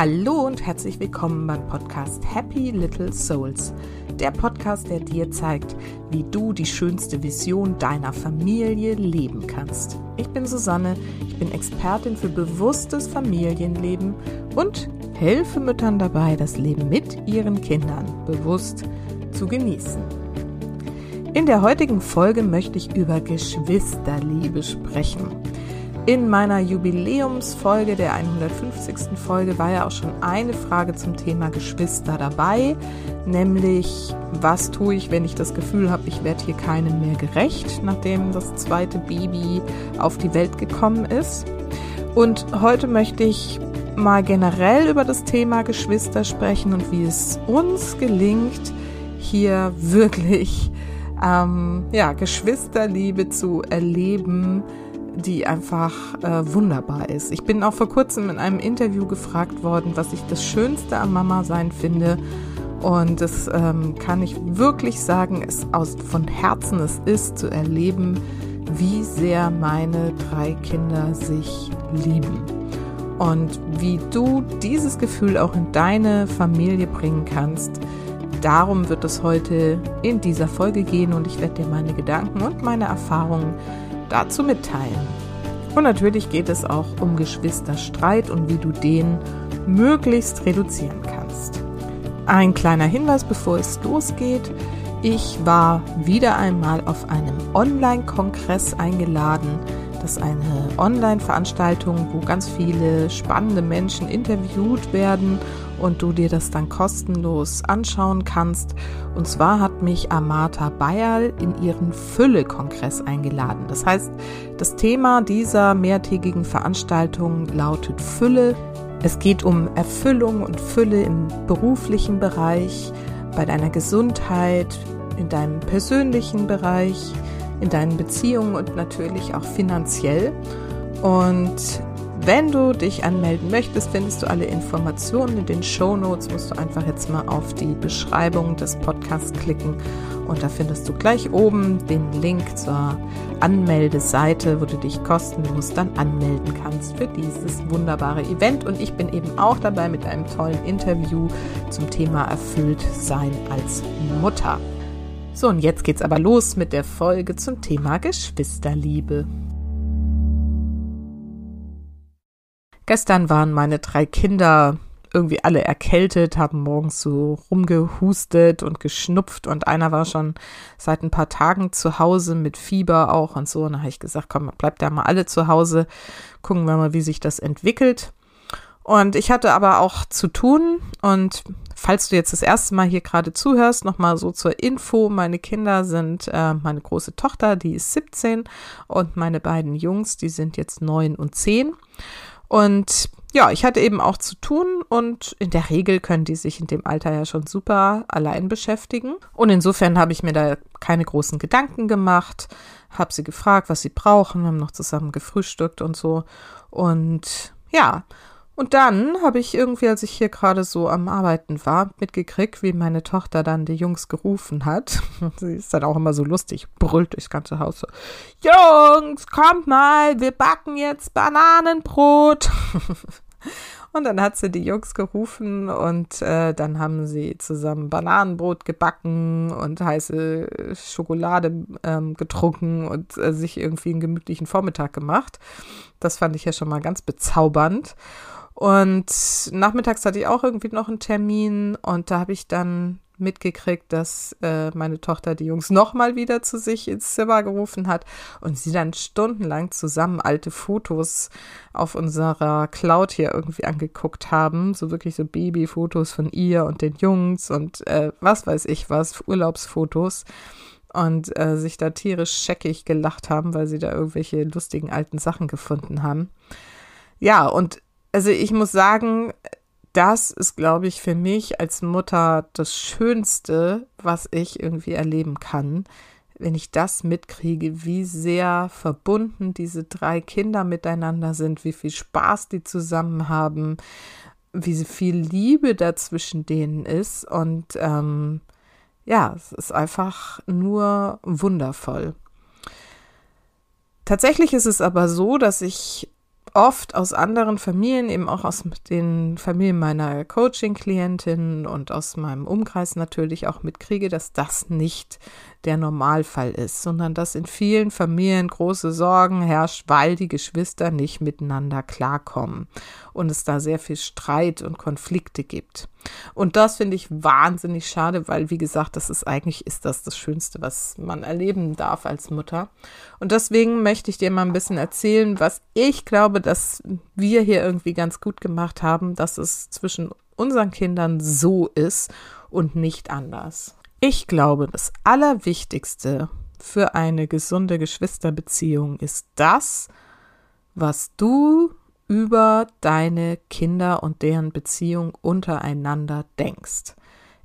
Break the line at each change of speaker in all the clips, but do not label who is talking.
Hallo und herzlich willkommen beim Podcast Happy Little Souls. Der Podcast, der dir zeigt, wie du die schönste Vision deiner Familie leben kannst. Ich bin Susanne, ich bin Expertin für bewusstes Familienleben und helfe Müttern dabei, das Leben mit ihren Kindern bewusst zu genießen. In der heutigen Folge möchte ich über Geschwisterliebe sprechen. In meiner Jubiläumsfolge, der 150. Folge, war ja auch schon eine Frage zum Thema Geschwister dabei, nämlich was tue ich, wenn ich das Gefühl habe, ich werde hier keinem mehr gerecht, nachdem das zweite Baby auf die Welt gekommen ist. Und heute möchte ich mal generell über das Thema Geschwister sprechen und wie es uns gelingt, hier wirklich ähm, ja, Geschwisterliebe zu erleben, die einfach äh, wunderbar ist. Ich bin auch vor kurzem in einem Interview gefragt worden, was ich das Schönste am Mama sein finde. Und das ähm, kann ich wirklich sagen, es aus von Herzen es ist zu erleben, wie sehr meine drei Kinder sich lieben. Und wie du dieses Gefühl auch in deine Familie bringen kannst, darum wird es heute in dieser Folge gehen und ich werde dir meine Gedanken und meine Erfahrungen dazu mitteilen. Und natürlich geht es auch um Geschwisterstreit und wie du den möglichst reduzieren kannst. Ein kleiner Hinweis, bevor es losgeht. Ich war wieder einmal auf einem Online-Kongress eingeladen. Das ist eine Online-Veranstaltung, wo ganz viele spannende Menschen interviewt werden und du dir das dann kostenlos anschauen kannst. Und zwar hat mich Amata Bayerl in ihren Fülle-Kongress eingeladen. Das heißt, das Thema dieser mehrtägigen Veranstaltung lautet Fülle. Es geht um Erfüllung und Fülle im beruflichen Bereich, bei deiner Gesundheit, in deinem persönlichen Bereich, in deinen Beziehungen und natürlich auch finanziell. Und wenn du dich anmelden möchtest, findest du alle Informationen in den Show Notes. Musst du einfach jetzt mal auf die Beschreibung des Podcasts klicken und da findest du gleich oben den Link zur Anmeldeseite, wo du dich kostenlos dann anmelden kannst für dieses wunderbare Event. Und ich bin eben auch dabei mit einem tollen Interview zum Thema Erfüllt sein als Mutter. So, und jetzt geht's aber los mit der Folge zum Thema Geschwisterliebe. Gestern waren meine drei Kinder irgendwie alle erkältet, haben morgens so rumgehustet und geschnupft und einer war schon seit ein paar Tagen zu Hause mit Fieber auch und so. Und da habe ich gesagt, komm, bleibt da mal alle zu Hause, gucken wir mal, wie sich das entwickelt. Und ich hatte aber auch zu tun und falls du jetzt das erste Mal hier gerade zuhörst, nochmal so zur Info, meine Kinder sind äh, meine große Tochter, die ist 17 und meine beiden Jungs, die sind jetzt 9 und 10. Und ja, ich hatte eben auch zu tun und in der Regel können die sich in dem Alter ja schon super allein beschäftigen. Und insofern habe ich mir da keine großen Gedanken gemacht, habe sie gefragt, was sie brauchen, haben noch zusammen gefrühstückt und so. Und ja, und dann habe ich irgendwie, als ich hier gerade so am Arbeiten war, mitgekriegt, wie meine Tochter dann die Jungs gerufen hat. Sie ist dann auch immer so lustig, brüllt durchs ganze Haus so, Jungs, kommt mal, wir backen jetzt Bananenbrot. Und dann hat sie die Jungs gerufen und äh, dann haben sie zusammen Bananenbrot gebacken und heiße Schokolade ähm, getrunken und äh, sich irgendwie einen gemütlichen Vormittag gemacht. Das fand ich ja schon mal ganz bezaubernd. Und nachmittags hatte ich auch irgendwie noch einen Termin und da habe ich dann mitgekriegt, dass äh, meine Tochter die Jungs nochmal wieder zu sich ins Zimmer gerufen hat und sie dann stundenlang zusammen alte Fotos auf unserer Cloud hier irgendwie angeguckt haben. So wirklich so Babyfotos von ihr und den Jungs und äh, was weiß ich was, Urlaubsfotos. Und äh, sich da tierisch scheckig gelacht haben, weil sie da irgendwelche lustigen alten Sachen gefunden haben. Ja, und also ich muss sagen, das ist, glaube ich, für mich als Mutter das Schönste, was ich irgendwie erleben kann, wenn ich das mitkriege, wie sehr verbunden diese drei Kinder miteinander sind, wie viel Spaß die zusammen haben, wie viel Liebe dazwischen denen ist. Und ähm, ja, es ist einfach nur wundervoll. Tatsächlich ist es aber so, dass ich oft aus anderen Familien, eben auch aus den Familien meiner Coaching-Klientinnen und aus meinem Umkreis natürlich auch mitkriege, dass das nicht der Normalfall ist, sondern dass in vielen Familien große Sorgen herrscht, weil die Geschwister nicht miteinander klarkommen und es da sehr viel Streit und Konflikte gibt. Und das finde ich wahnsinnig schade, weil wie gesagt, das ist eigentlich ist das das Schönste, was man erleben darf als Mutter. Und deswegen möchte ich dir mal ein bisschen erzählen, was ich glaube, dass wir hier irgendwie ganz gut gemacht haben, dass es zwischen unseren Kindern so ist und nicht anders. Ich glaube, das Allerwichtigste für eine gesunde Geschwisterbeziehung ist das, was du über deine Kinder und deren Beziehung untereinander denkst.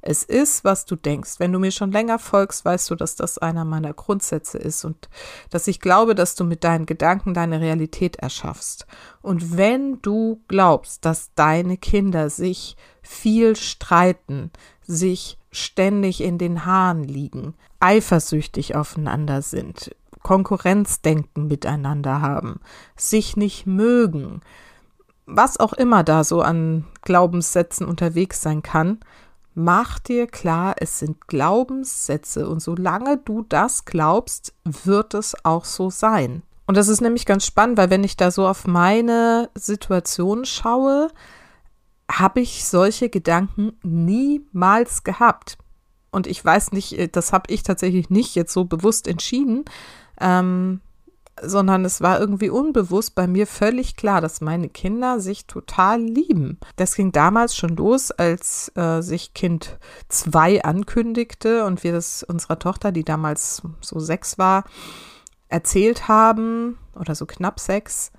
Es ist, was du denkst. Wenn du mir schon länger folgst, weißt du, dass das einer meiner Grundsätze ist und dass ich glaube, dass du mit deinen Gedanken deine Realität erschaffst. Und wenn du glaubst, dass deine Kinder sich viel streiten, sich ständig in den Haaren liegen, eifersüchtig aufeinander sind, Konkurrenzdenken miteinander haben, sich nicht mögen, was auch immer da so an Glaubenssätzen unterwegs sein kann, mach dir klar, es sind Glaubenssätze und solange du das glaubst, wird es auch so sein. Und das ist nämlich ganz spannend, weil wenn ich da so auf meine Situation schaue, habe ich solche Gedanken niemals gehabt. Und ich weiß nicht, äh, das habe ich tatsächlich nicht jetzt so bewusst entschieden, ähm, sondern es war irgendwie unbewusst bei mir völlig klar, dass meine Kinder sich total lieben. Das ging damals schon los, als äh, sich Kind 2 ankündigte und wir das unserer Tochter, die damals so sechs war, erzählt haben, oder so knapp sechs.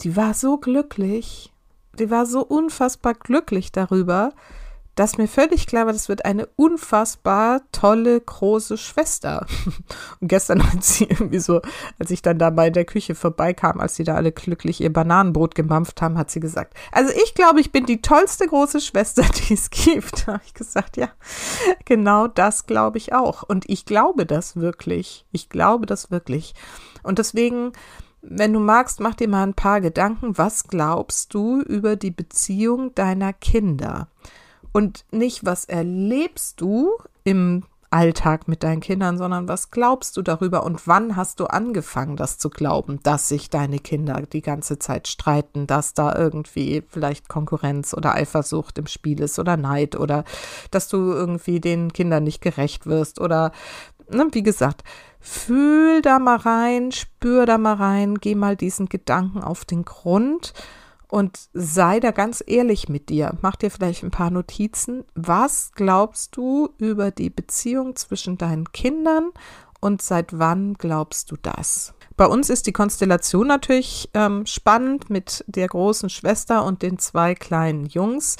Die war so glücklich die war so unfassbar glücklich darüber, dass mir völlig klar war, das wird eine unfassbar tolle große Schwester. Und gestern hat sie irgendwie so, als ich dann da bei der Küche vorbeikam, als sie da alle glücklich ihr Bananenbrot gemampft haben, hat sie gesagt, also ich glaube, ich bin die tollste große Schwester, die es gibt. Da habe ich gesagt, ja, genau das glaube ich auch. Und ich glaube das wirklich. Ich glaube das wirklich. Und deswegen wenn du magst, mach dir mal ein paar Gedanken. Was glaubst du über die Beziehung deiner Kinder? Und nicht, was erlebst du im Alltag mit deinen Kindern, sondern was glaubst du darüber und wann hast du angefangen, das zu glauben, dass sich deine Kinder die ganze Zeit streiten, dass da irgendwie vielleicht Konkurrenz oder Eifersucht im Spiel ist oder Neid oder dass du irgendwie den Kindern nicht gerecht wirst oder, ne, wie gesagt, Fühl da mal rein, spür da mal rein, geh mal diesen Gedanken auf den Grund und sei da ganz ehrlich mit dir. Mach dir vielleicht ein paar Notizen. Was glaubst du über die Beziehung zwischen deinen Kindern und seit wann glaubst du das? Bei uns ist die Konstellation natürlich ähm, spannend mit der großen Schwester und den zwei kleinen Jungs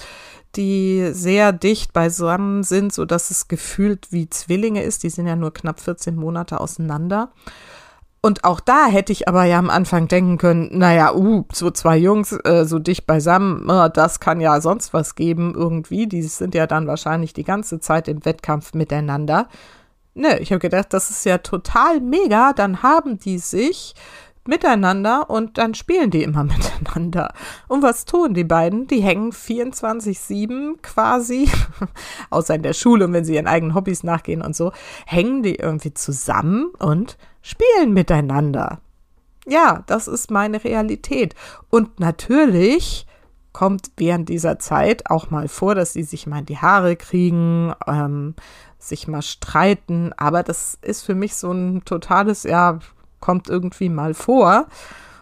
die sehr dicht beisammen sind, so dass es gefühlt wie Zwillinge ist. Die sind ja nur knapp 14 Monate auseinander. Und auch da hätte ich aber ja am Anfang denken können, naja, uh, so zwei Jungs äh, so dicht beisammen, uh, das kann ja sonst was geben irgendwie. Die sind ja dann wahrscheinlich die ganze Zeit im Wettkampf miteinander. Ne, ich habe gedacht, das ist ja total mega. Dann haben die sich miteinander und dann spielen die immer miteinander. Und was tun die beiden? Die hängen 24-7 quasi, außer in der Schule und wenn sie ihren eigenen Hobbys nachgehen und so, hängen die irgendwie zusammen und spielen miteinander. Ja, das ist meine Realität. Und natürlich kommt während dieser Zeit auch mal vor, dass sie sich mal in die Haare kriegen, ähm, sich mal streiten. Aber das ist für mich so ein totales, ja, kommt irgendwie mal vor.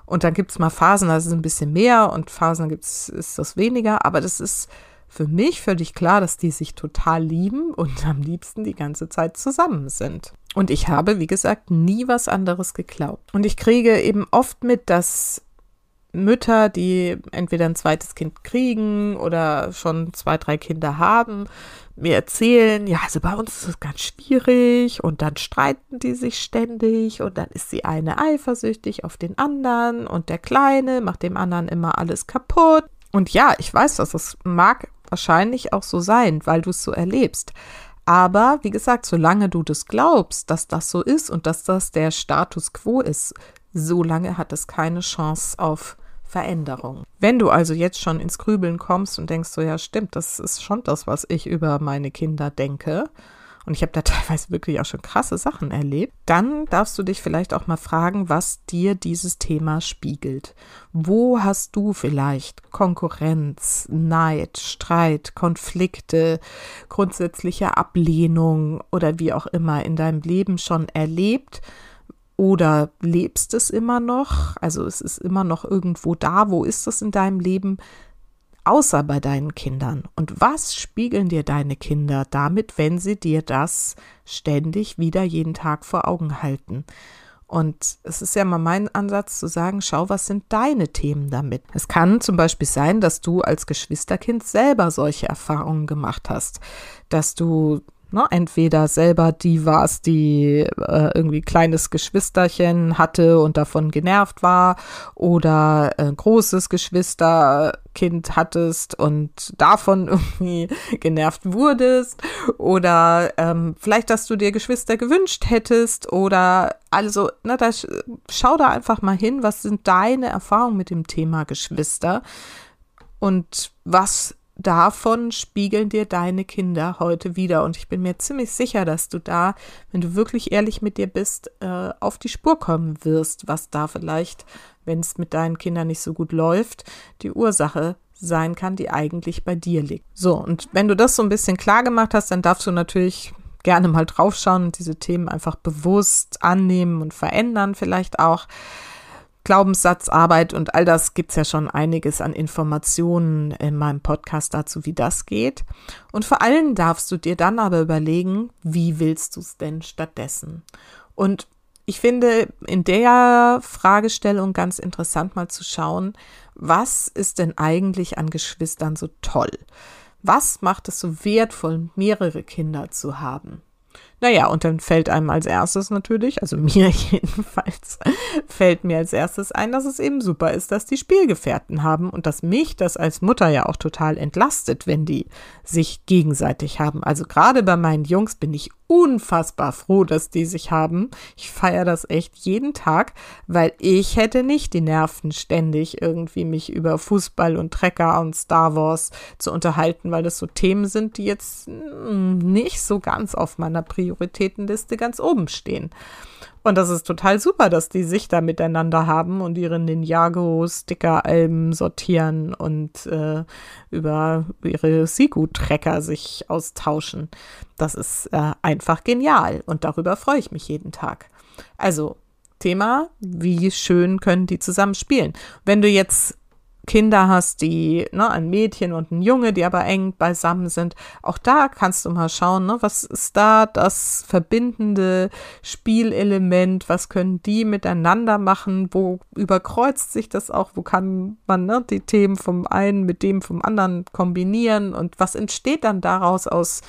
Und dann gibt es mal Phasen, da ist es ein bisschen mehr und Phasen gibt's, ist das weniger. Aber das ist für mich völlig klar, dass die sich total lieben und am liebsten die ganze Zeit zusammen sind. Und ich habe, wie gesagt, nie was anderes geglaubt. Und ich kriege eben oft mit, dass Mütter, die entweder ein zweites Kind kriegen oder schon zwei, drei Kinder haben, mir erzählen, ja, also bei uns ist es ganz schwierig und dann streiten die sich ständig und dann ist die eine eifersüchtig auf den anderen und der Kleine macht dem anderen immer alles kaputt. Und ja, ich weiß das, das mag wahrscheinlich auch so sein, weil du es so erlebst. Aber wie gesagt, solange du das glaubst, dass das so ist und dass das der Status quo ist, solange hat es keine Chance auf Veränderung. Wenn du also jetzt schon ins Grübeln kommst und denkst so, ja stimmt, das ist schon das, was ich über meine Kinder denke, und ich habe da teilweise wirklich auch schon krasse Sachen erlebt, dann darfst du dich vielleicht auch mal fragen, was dir dieses Thema spiegelt. Wo hast du vielleicht Konkurrenz, Neid, Streit, Konflikte, grundsätzliche Ablehnung oder wie auch immer in deinem Leben schon erlebt? Oder lebst es immer noch? Also es ist immer noch irgendwo da. Wo ist es in deinem Leben? außer bei deinen Kindern? Und was spiegeln dir deine Kinder damit, wenn sie dir das ständig wieder jeden Tag vor Augen halten? Und es ist ja mal mein Ansatz zu sagen, schau, was sind deine Themen damit? Es kann zum Beispiel sein, dass du als Geschwisterkind selber solche Erfahrungen gemacht hast, dass du Ne? Entweder selber die war es, die äh, irgendwie kleines Geschwisterchen hatte und davon genervt war, oder äh, großes Geschwisterkind hattest und davon irgendwie genervt wurdest, oder ähm, vielleicht, dass du dir Geschwister gewünscht hättest, oder also, ne, da, schau da einfach mal hin, was sind deine Erfahrungen mit dem Thema Geschwister und was davon spiegeln dir deine Kinder heute wieder. Und ich bin mir ziemlich sicher, dass du da, wenn du wirklich ehrlich mit dir bist, äh, auf die Spur kommen wirst, was da vielleicht, wenn es mit deinen Kindern nicht so gut läuft, die Ursache sein kann, die eigentlich bei dir liegt. So, und wenn du das so ein bisschen klar gemacht hast, dann darfst du natürlich gerne mal draufschauen und diese Themen einfach bewusst annehmen und verändern vielleicht auch. Glaubenssatzarbeit und all das gibt's ja schon einiges an Informationen in meinem Podcast dazu, wie das geht. Und vor allem darfst du dir dann aber überlegen, wie willst du es denn stattdessen? Und ich finde in der Fragestellung ganz interessant mal zu schauen, was ist denn eigentlich an Geschwistern so toll? Was macht es so wertvoll, mehrere Kinder zu haben? Naja, und dann fällt einem als erstes natürlich, also mir jedenfalls, fällt mir als erstes ein, dass es eben super ist, dass die Spielgefährten haben und dass mich das als Mutter ja auch total entlastet, wenn die sich gegenseitig haben. Also gerade bei meinen Jungs bin ich unfassbar froh, dass die sich haben. Ich feiere das echt jeden Tag, weil ich hätte nicht die Nerven, ständig irgendwie mich über Fußball und Trecker und Star Wars zu unterhalten, weil das so Themen sind, die jetzt hm, nicht so ganz auf meiner Prioritätenliste ganz oben stehen. Und das ist total super, dass die sich da miteinander haben und ihre Ninjago-Sticker-Alben sortieren und äh, über ihre Sigu-Trecker sich austauschen. Das ist äh, einfach genial und darüber freue ich mich jeden Tag. Also, Thema, wie schön können die zusammen spielen. Wenn du jetzt Kinder hast, die, ne, ein Mädchen und ein Junge, die aber eng beisammen sind, auch da kannst du mal schauen, ne, was ist da das verbindende Spielelement, was können die miteinander machen, wo überkreuzt sich das auch, wo kann man ne, die Themen vom einen mit dem vom anderen kombinieren? Und was entsteht dann daraus aus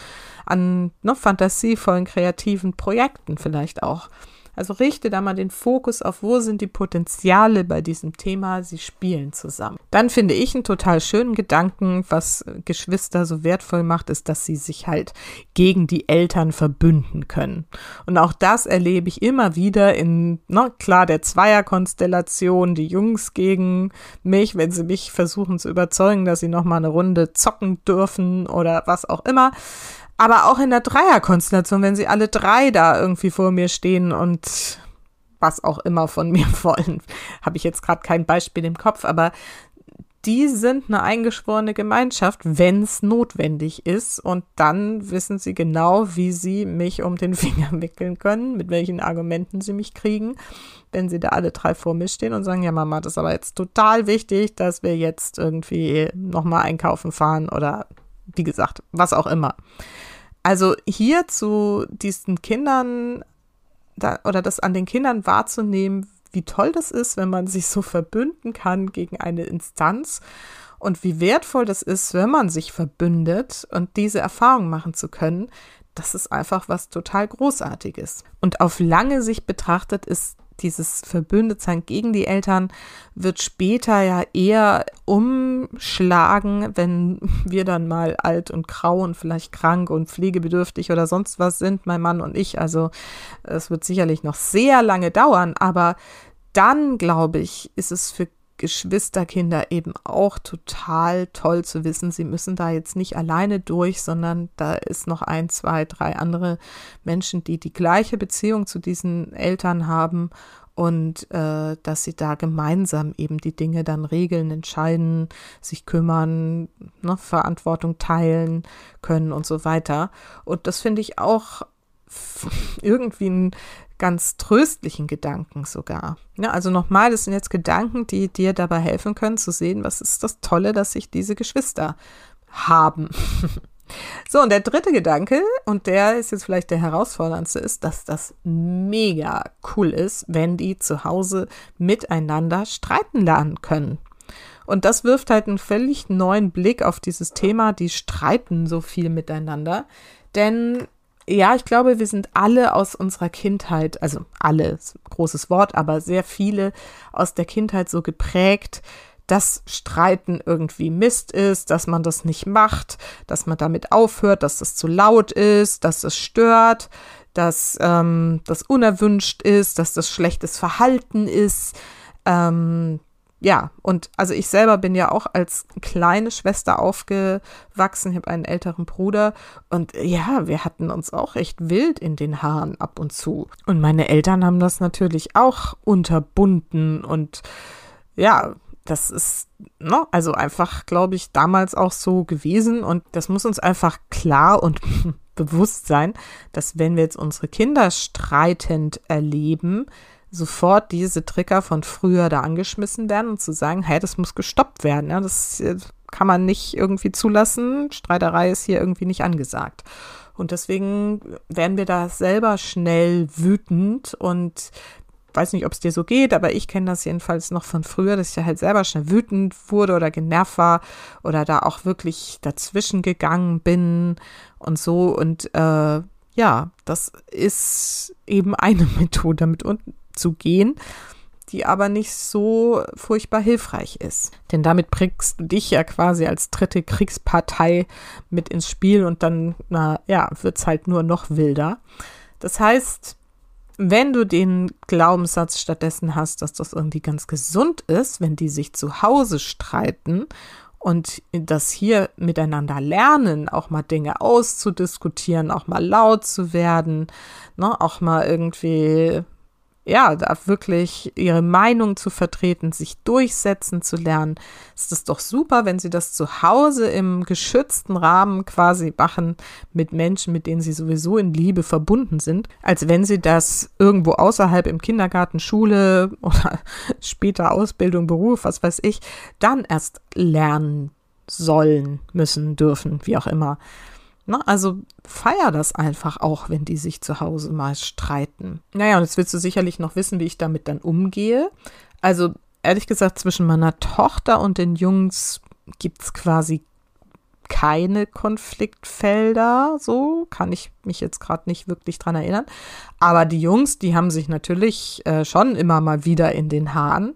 an ne, fantasievollen, kreativen Projekten vielleicht auch. Also richte da mal den Fokus auf, wo sind die Potenziale bei diesem Thema, sie spielen zusammen. Dann finde ich einen total schönen Gedanken, was Geschwister so wertvoll macht, ist, dass sie sich halt gegen die Eltern verbünden können. Und auch das erlebe ich immer wieder in, na klar, der Zweierkonstellation, die Jungs gegen mich, wenn sie mich versuchen zu überzeugen, dass sie nochmal eine Runde zocken dürfen oder was auch immer aber auch in der Dreierkonstellation, wenn sie alle drei da irgendwie vor mir stehen und was auch immer von mir wollen, habe ich jetzt gerade kein Beispiel im Kopf, aber die sind eine eingeschworene Gemeinschaft, wenn es notwendig ist. Und dann wissen sie genau, wie sie mich um den Finger wickeln können, mit welchen Argumenten sie mich kriegen, wenn sie da alle drei vor mir stehen und sagen, ja Mama, das ist aber jetzt total wichtig, dass wir jetzt irgendwie nochmal einkaufen fahren oder wie gesagt, was auch immer. Also hier zu diesen Kindern da, oder das an den Kindern wahrzunehmen, wie toll das ist, wenn man sich so verbünden kann gegen eine Instanz und wie wertvoll das ist, wenn man sich verbündet und diese Erfahrung machen zu können, das ist einfach was total Großartiges. Und auf lange Sicht betrachtet ist dieses Verbündetsein gegen die Eltern wird später ja eher umschlagen, wenn wir dann mal alt und grau und vielleicht krank und pflegebedürftig oder sonst was sind, mein Mann und ich. Also es wird sicherlich noch sehr lange dauern, aber dann, glaube ich, ist es für Geschwisterkinder eben auch total toll zu wissen. Sie müssen da jetzt nicht alleine durch, sondern da ist noch ein, zwei, drei andere Menschen, die die gleiche Beziehung zu diesen Eltern haben und äh, dass sie da gemeinsam eben die Dinge dann regeln, entscheiden, sich kümmern, ne, Verantwortung teilen können und so weiter. Und das finde ich auch irgendwie einen ganz tröstlichen Gedanken sogar. Ja, also nochmal, das sind jetzt Gedanken, die dir dabei helfen können zu sehen, was ist das Tolle, dass sich diese Geschwister haben. So, und der dritte Gedanke, und der ist jetzt vielleicht der herausforderndste, ist, dass das mega cool ist, wenn die zu Hause miteinander streiten lernen können. Und das wirft halt einen völlig neuen Blick auf dieses Thema, die streiten so viel miteinander. Denn ja, ich glaube, wir sind alle aus unserer Kindheit, also alle, großes Wort, aber sehr viele aus der Kindheit so geprägt, dass Streiten irgendwie Mist ist, dass man das nicht macht, dass man damit aufhört, dass das zu laut ist, dass es stört, dass ähm, das unerwünscht ist, dass das schlechtes Verhalten ist. Ähm, ja, und also ich selber bin ja auch als kleine Schwester aufgewachsen. Ich habe einen älteren Bruder und ja, wir hatten uns auch echt wild in den Haaren ab und zu. Und meine Eltern haben das natürlich auch unterbunden und ja, das ist, ne, also einfach, glaube ich, damals auch so gewesen und das muss uns einfach klar und bewusst sein, dass wenn wir jetzt unsere Kinder streitend erleben, sofort diese Trigger von früher da angeschmissen werden und zu sagen, hey, das muss gestoppt werden, ja, das äh, kann man nicht irgendwie zulassen, Streiterei ist hier irgendwie nicht angesagt. Und deswegen werden wir da selber schnell wütend und weiß nicht, ob es dir so geht, aber ich kenne das jedenfalls noch von früher, dass ich halt selber schnell wütend wurde oder genervt war oder da auch wirklich dazwischen gegangen bin und so. Und äh, ja, das ist eben eine Methode, damit umzugehen, die aber nicht so furchtbar hilfreich ist. Denn damit bringst du dich ja quasi als dritte Kriegspartei mit ins Spiel und dann, ja, wird es halt nur noch wilder. Das heißt, wenn du den Glaubenssatz stattdessen hast, dass das irgendwie ganz gesund ist, wenn die sich zu Hause streiten und das hier miteinander lernen, auch mal Dinge auszudiskutieren, auch mal laut zu werden, ne, auch mal irgendwie ja, da wirklich ihre Meinung zu vertreten, sich durchsetzen zu lernen, ist es doch super, wenn sie das zu Hause im geschützten Rahmen quasi machen mit Menschen, mit denen sie sowieso in Liebe verbunden sind, als wenn sie das irgendwo außerhalb im Kindergarten, Schule oder später Ausbildung, Beruf, was weiß ich, dann erst lernen sollen, müssen, dürfen, wie auch immer. Na, ne? also feier das einfach auch, wenn die sich zu Hause mal streiten. Naja, und jetzt willst du sicherlich noch wissen, wie ich damit dann umgehe. Also ehrlich gesagt, zwischen meiner Tochter und den Jungs gibt es quasi keine Konfliktfelder, so kann ich mich jetzt gerade nicht wirklich dran erinnern. Aber die Jungs, die haben sich natürlich äh, schon immer mal wieder in den Haaren.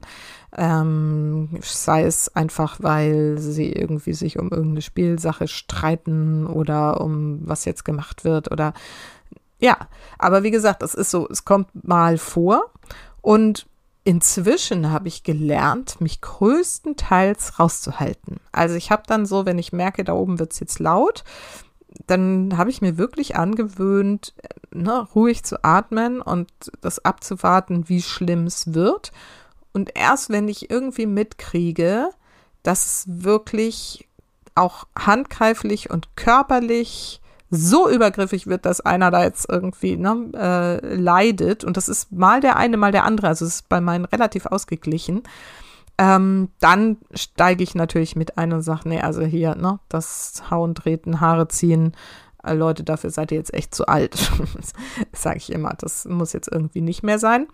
Ähm, sei es einfach, weil sie irgendwie sich um irgendeine Spielsache streiten oder um was jetzt gemacht wird oder ja, aber wie gesagt, das ist so, es kommt mal vor und inzwischen habe ich gelernt, mich größtenteils rauszuhalten. Also ich habe dann so, wenn ich merke, da oben wird es jetzt laut, dann habe ich mir wirklich angewöhnt, ne, ruhig zu atmen und das abzuwarten, wie schlimm es wird und erst wenn ich irgendwie mitkriege, dass wirklich auch handgreiflich und körperlich so übergriffig wird, dass einer da jetzt irgendwie ne, äh, leidet. Und das ist mal der eine, mal der andere. Also es ist bei meinen relativ ausgeglichen. Ähm, dann steige ich natürlich mit ein und sage, nee, also hier, ne, das Hauen, Treten, Haare ziehen, äh, Leute, dafür seid ihr jetzt echt zu alt. sage ich immer, das muss jetzt irgendwie nicht mehr sein.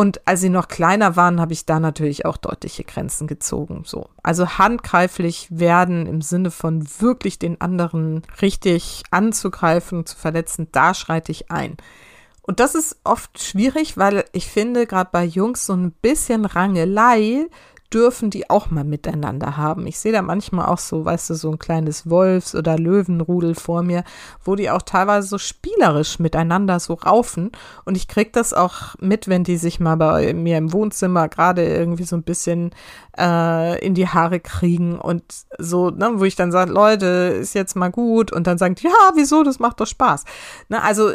Und als sie noch kleiner waren, habe ich da natürlich auch deutliche Grenzen gezogen. So. Also handgreiflich werden im Sinne von wirklich den anderen richtig anzugreifen, zu verletzen, da schreite ich ein. Und das ist oft schwierig, weil ich finde, gerade bei Jungs so ein bisschen Rangelei dürfen die auch mal miteinander haben. Ich sehe da manchmal auch so, weißt du, so ein kleines Wolfs- oder Löwenrudel vor mir, wo die auch teilweise so spielerisch miteinander so raufen. Und ich kriege das auch mit, wenn die sich mal bei mir im Wohnzimmer gerade irgendwie so ein bisschen äh, in die Haare kriegen und so, ne, wo ich dann sage, Leute, ist jetzt mal gut. Und dann sagen die, ja, wieso, das macht doch Spaß. Ne, also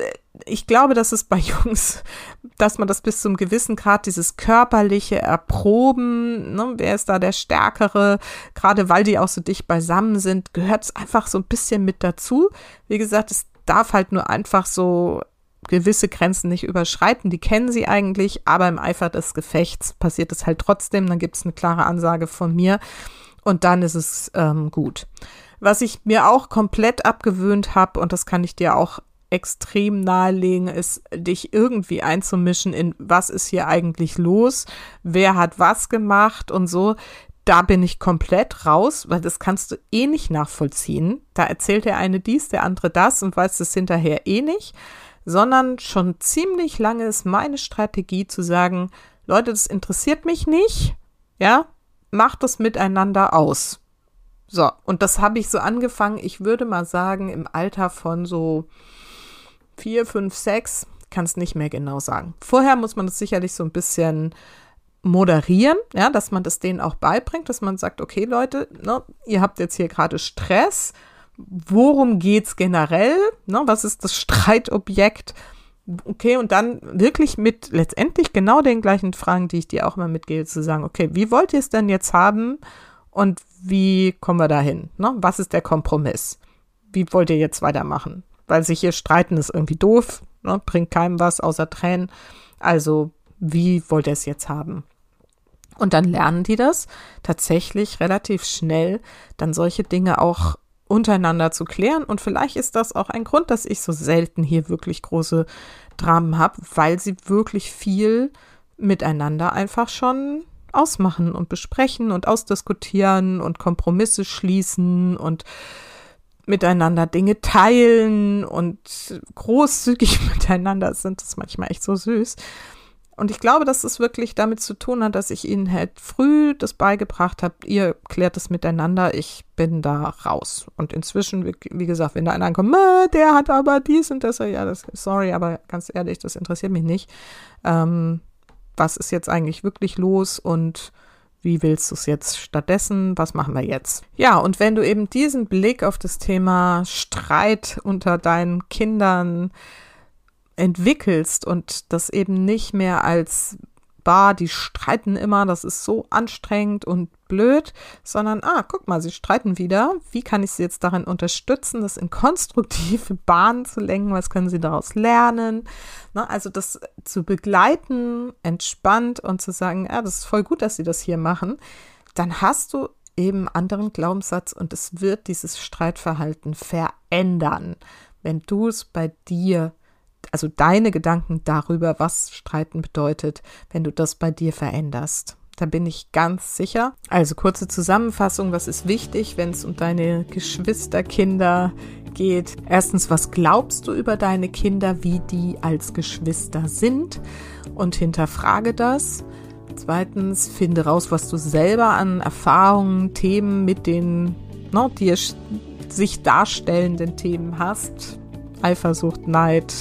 ich glaube, dass es bei Jungs, dass man das bis zum gewissen Grad, dieses körperliche Erproben, ne, wer ist da der Stärkere, gerade weil die auch so dicht beisammen sind, gehört es einfach so ein bisschen mit dazu. Wie gesagt, es darf halt nur einfach so gewisse Grenzen nicht überschreiten. Die kennen sie eigentlich, aber im Eifer des Gefechts passiert es halt trotzdem. Dann gibt es eine klare Ansage von mir und dann ist es ähm, gut. Was ich mir auch komplett abgewöhnt habe, und das kann ich dir auch extrem nahelegen, ist, dich irgendwie einzumischen in, was ist hier eigentlich los, wer hat was gemacht und so. Da bin ich komplett raus, weil das kannst du eh nicht nachvollziehen. Da erzählt der eine dies, der andere das und weiß es hinterher eh nicht, sondern schon ziemlich lange ist meine Strategie zu sagen, Leute, das interessiert mich nicht, ja, macht das miteinander aus. So, und das habe ich so angefangen, ich würde mal sagen, im Alter von so vier, fünf, sechs, kann es nicht mehr genau sagen. Vorher muss man das sicherlich so ein bisschen moderieren, ja, dass man das denen auch beibringt, dass man sagt, okay, Leute, ne, ihr habt jetzt hier gerade Stress. Worum geht's generell? Ne, was ist das Streitobjekt? Okay, und dann wirklich mit letztendlich genau den gleichen Fragen, die ich dir auch immer mitgebe, zu sagen, okay, wie wollt ihr es denn jetzt haben und wie kommen wir dahin? Ne? Was ist der Kompromiss? Wie wollt ihr jetzt weitermachen? Weil sich hier streiten ist irgendwie doof, ne? bringt keinem was außer Tränen. Also, wie wollt ihr es jetzt haben? Und dann lernen die das tatsächlich relativ schnell, dann solche Dinge auch untereinander zu klären. Und vielleicht ist das auch ein Grund, dass ich so selten hier wirklich große Dramen habe, weil sie wirklich viel miteinander einfach schon ausmachen und besprechen und ausdiskutieren und Kompromisse schließen und miteinander Dinge teilen und großzügig miteinander sind das manchmal echt so süß. Und ich glaube, dass es wirklich damit zu tun hat, dass ich ihnen halt früh das beigebracht habe, ihr klärt es miteinander, ich bin da raus. Und inzwischen, wie gesagt, wenn da einer kommt, der hat aber dies und das, ja, das, sorry, aber ganz ehrlich, das interessiert mich nicht. Ähm, was ist jetzt eigentlich wirklich los und wie willst du es jetzt stattdessen? Was machen wir jetzt? Ja, und wenn du eben diesen Blick auf das Thema Streit unter deinen Kindern entwickelst und das eben nicht mehr als Bar, die streiten immer, das ist so anstrengend und blöd, sondern, ah, guck mal, sie streiten wieder. Wie kann ich sie jetzt darin unterstützen, das in konstruktive Bahnen zu lenken? Was können sie daraus lernen? Na, also das zu begleiten, entspannt und zu sagen, ja, das ist voll gut, dass sie das hier machen. Dann hast du eben anderen Glaubenssatz und es wird dieses Streitverhalten verändern, wenn du es bei dir also deine Gedanken darüber, was Streiten bedeutet, wenn du das bei dir veränderst. Da bin ich ganz sicher. Also kurze Zusammenfassung, was ist wichtig, wenn es um deine Geschwisterkinder geht? Erstens, was glaubst du über deine Kinder, wie die als Geschwister sind? Und hinterfrage das. Zweitens, finde raus, was du selber an Erfahrungen, Themen mit den no, dir sich darstellenden Themen hast. Eifersucht, Neid,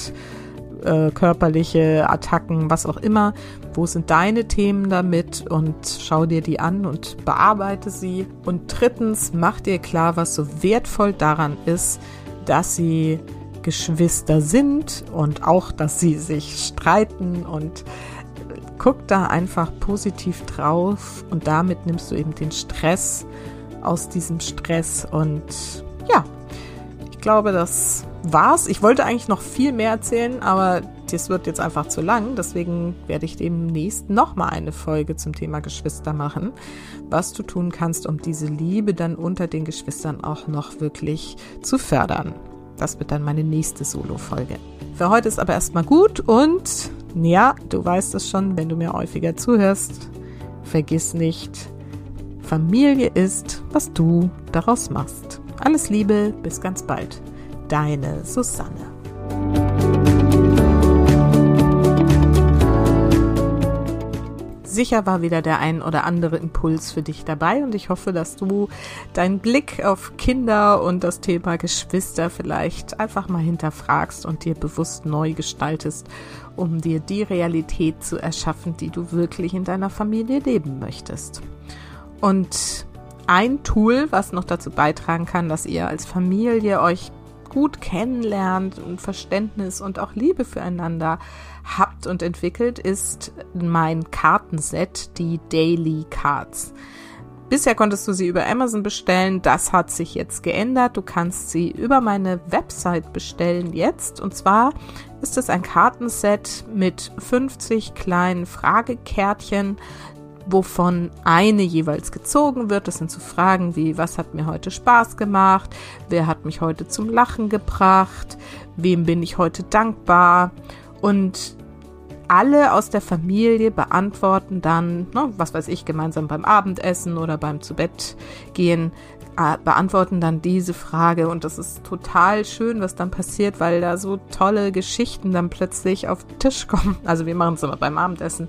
äh, körperliche Attacken, was auch immer. Wo sind deine Themen damit und schau dir die an und bearbeite sie. Und drittens, mach dir klar, was so wertvoll daran ist, dass sie Geschwister sind und auch, dass sie sich streiten und guck da einfach positiv drauf und damit nimmst du eben den Stress aus diesem Stress und ja, ich glaube, das war's. Ich wollte eigentlich noch viel mehr erzählen, aber das wird jetzt einfach zu lang. Deswegen werde ich demnächst nochmal eine Folge zum Thema Geschwister machen, was du tun kannst, um diese Liebe dann unter den Geschwistern auch noch wirklich zu fördern. Das wird dann meine nächste Solo-Folge. Für heute ist aber erstmal gut und ja, du weißt es schon, wenn du mir häufiger zuhörst, vergiss nicht, Familie ist, was du daraus machst. Alles Liebe, bis ganz bald. Deine Susanne. sicher war wieder der ein oder andere Impuls für dich dabei und ich hoffe, dass du deinen Blick auf Kinder und das Thema Geschwister vielleicht einfach mal hinterfragst und dir bewusst neu gestaltest, um dir die Realität zu erschaffen, die du wirklich in deiner Familie leben möchtest. Und ein Tool, was noch dazu beitragen kann, dass ihr als Familie euch gut kennenlernt und Verständnis und auch Liebe füreinander habt und entwickelt, ist mein Kartenset, die Daily Cards. Bisher konntest du sie über Amazon bestellen. Das hat sich jetzt geändert. Du kannst sie über meine Website bestellen jetzt. Und zwar ist es ein Kartenset mit 50 kleinen Fragekärtchen, wovon eine jeweils gezogen wird. Das sind so Fragen wie, was hat mir heute Spaß gemacht? Wer hat mich heute zum Lachen gebracht? Wem bin ich heute dankbar? Und alle aus der Familie beantworten dann, ne, was weiß ich, gemeinsam beim Abendessen oder beim Zubettgehen, äh, beantworten dann diese Frage. Und das ist total schön, was dann passiert, weil da so tolle Geschichten dann plötzlich auf den Tisch kommen. Also wir machen es immer beim Abendessen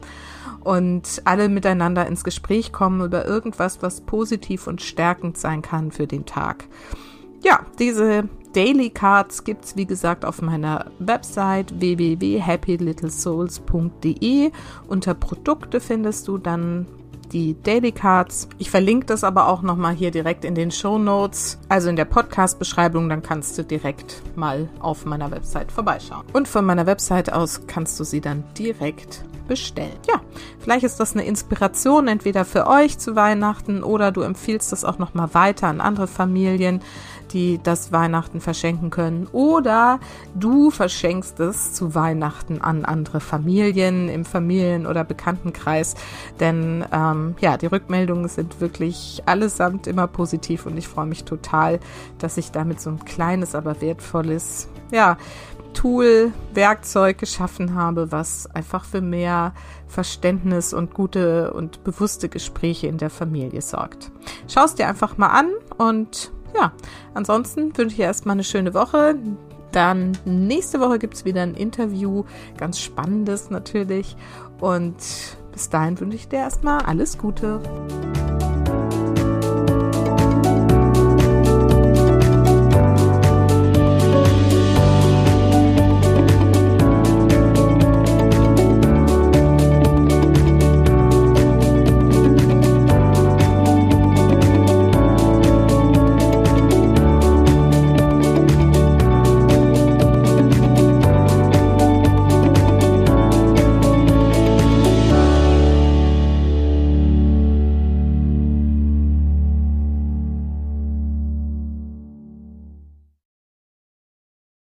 und alle miteinander ins Gespräch kommen über irgendwas, was positiv und stärkend sein kann für den Tag. Ja, diese Daily Cards gibt es, wie gesagt, auf meiner Website www.happylittlesouls.de. Unter Produkte findest du dann die Daily Cards. Ich verlinke das aber auch nochmal hier direkt in den Show Notes, also in der Podcast-Beschreibung, dann kannst du direkt mal auf meiner Website vorbeischauen. Und von meiner Website aus kannst du sie dann direkt bestellen. Ja, vielleicht ist das eine Inspiration entweder für euch zu Weihnachten oder du empfiehlst das auch nochmal weiter an andere Familien die das Weihnachten verschenken können. Oder du verschenkst es zu Weihnachten an andere Familien im Familien- oder Bekanntenkreis. Denn ähm, ja, die Rückmeldungen sind wirklich allesamt immer positiv und ich freue mich total, dass ich damit so ein kleines, aber wertvolles, ja, Tool, Werkzeug geschaffen habe, was einfach für mehr Verständnis und gute und bewusste Gespräche in der Familie sorgt. Schau es dir einfach mal an und ja, ansonsten wünsche ich erstmal eine schöne Woche. Dann nächste Woche gibt es wieder ein Interview, ganz spannendes natürlich. Und bis dahin wünsche ich dir erstmal alles Gute.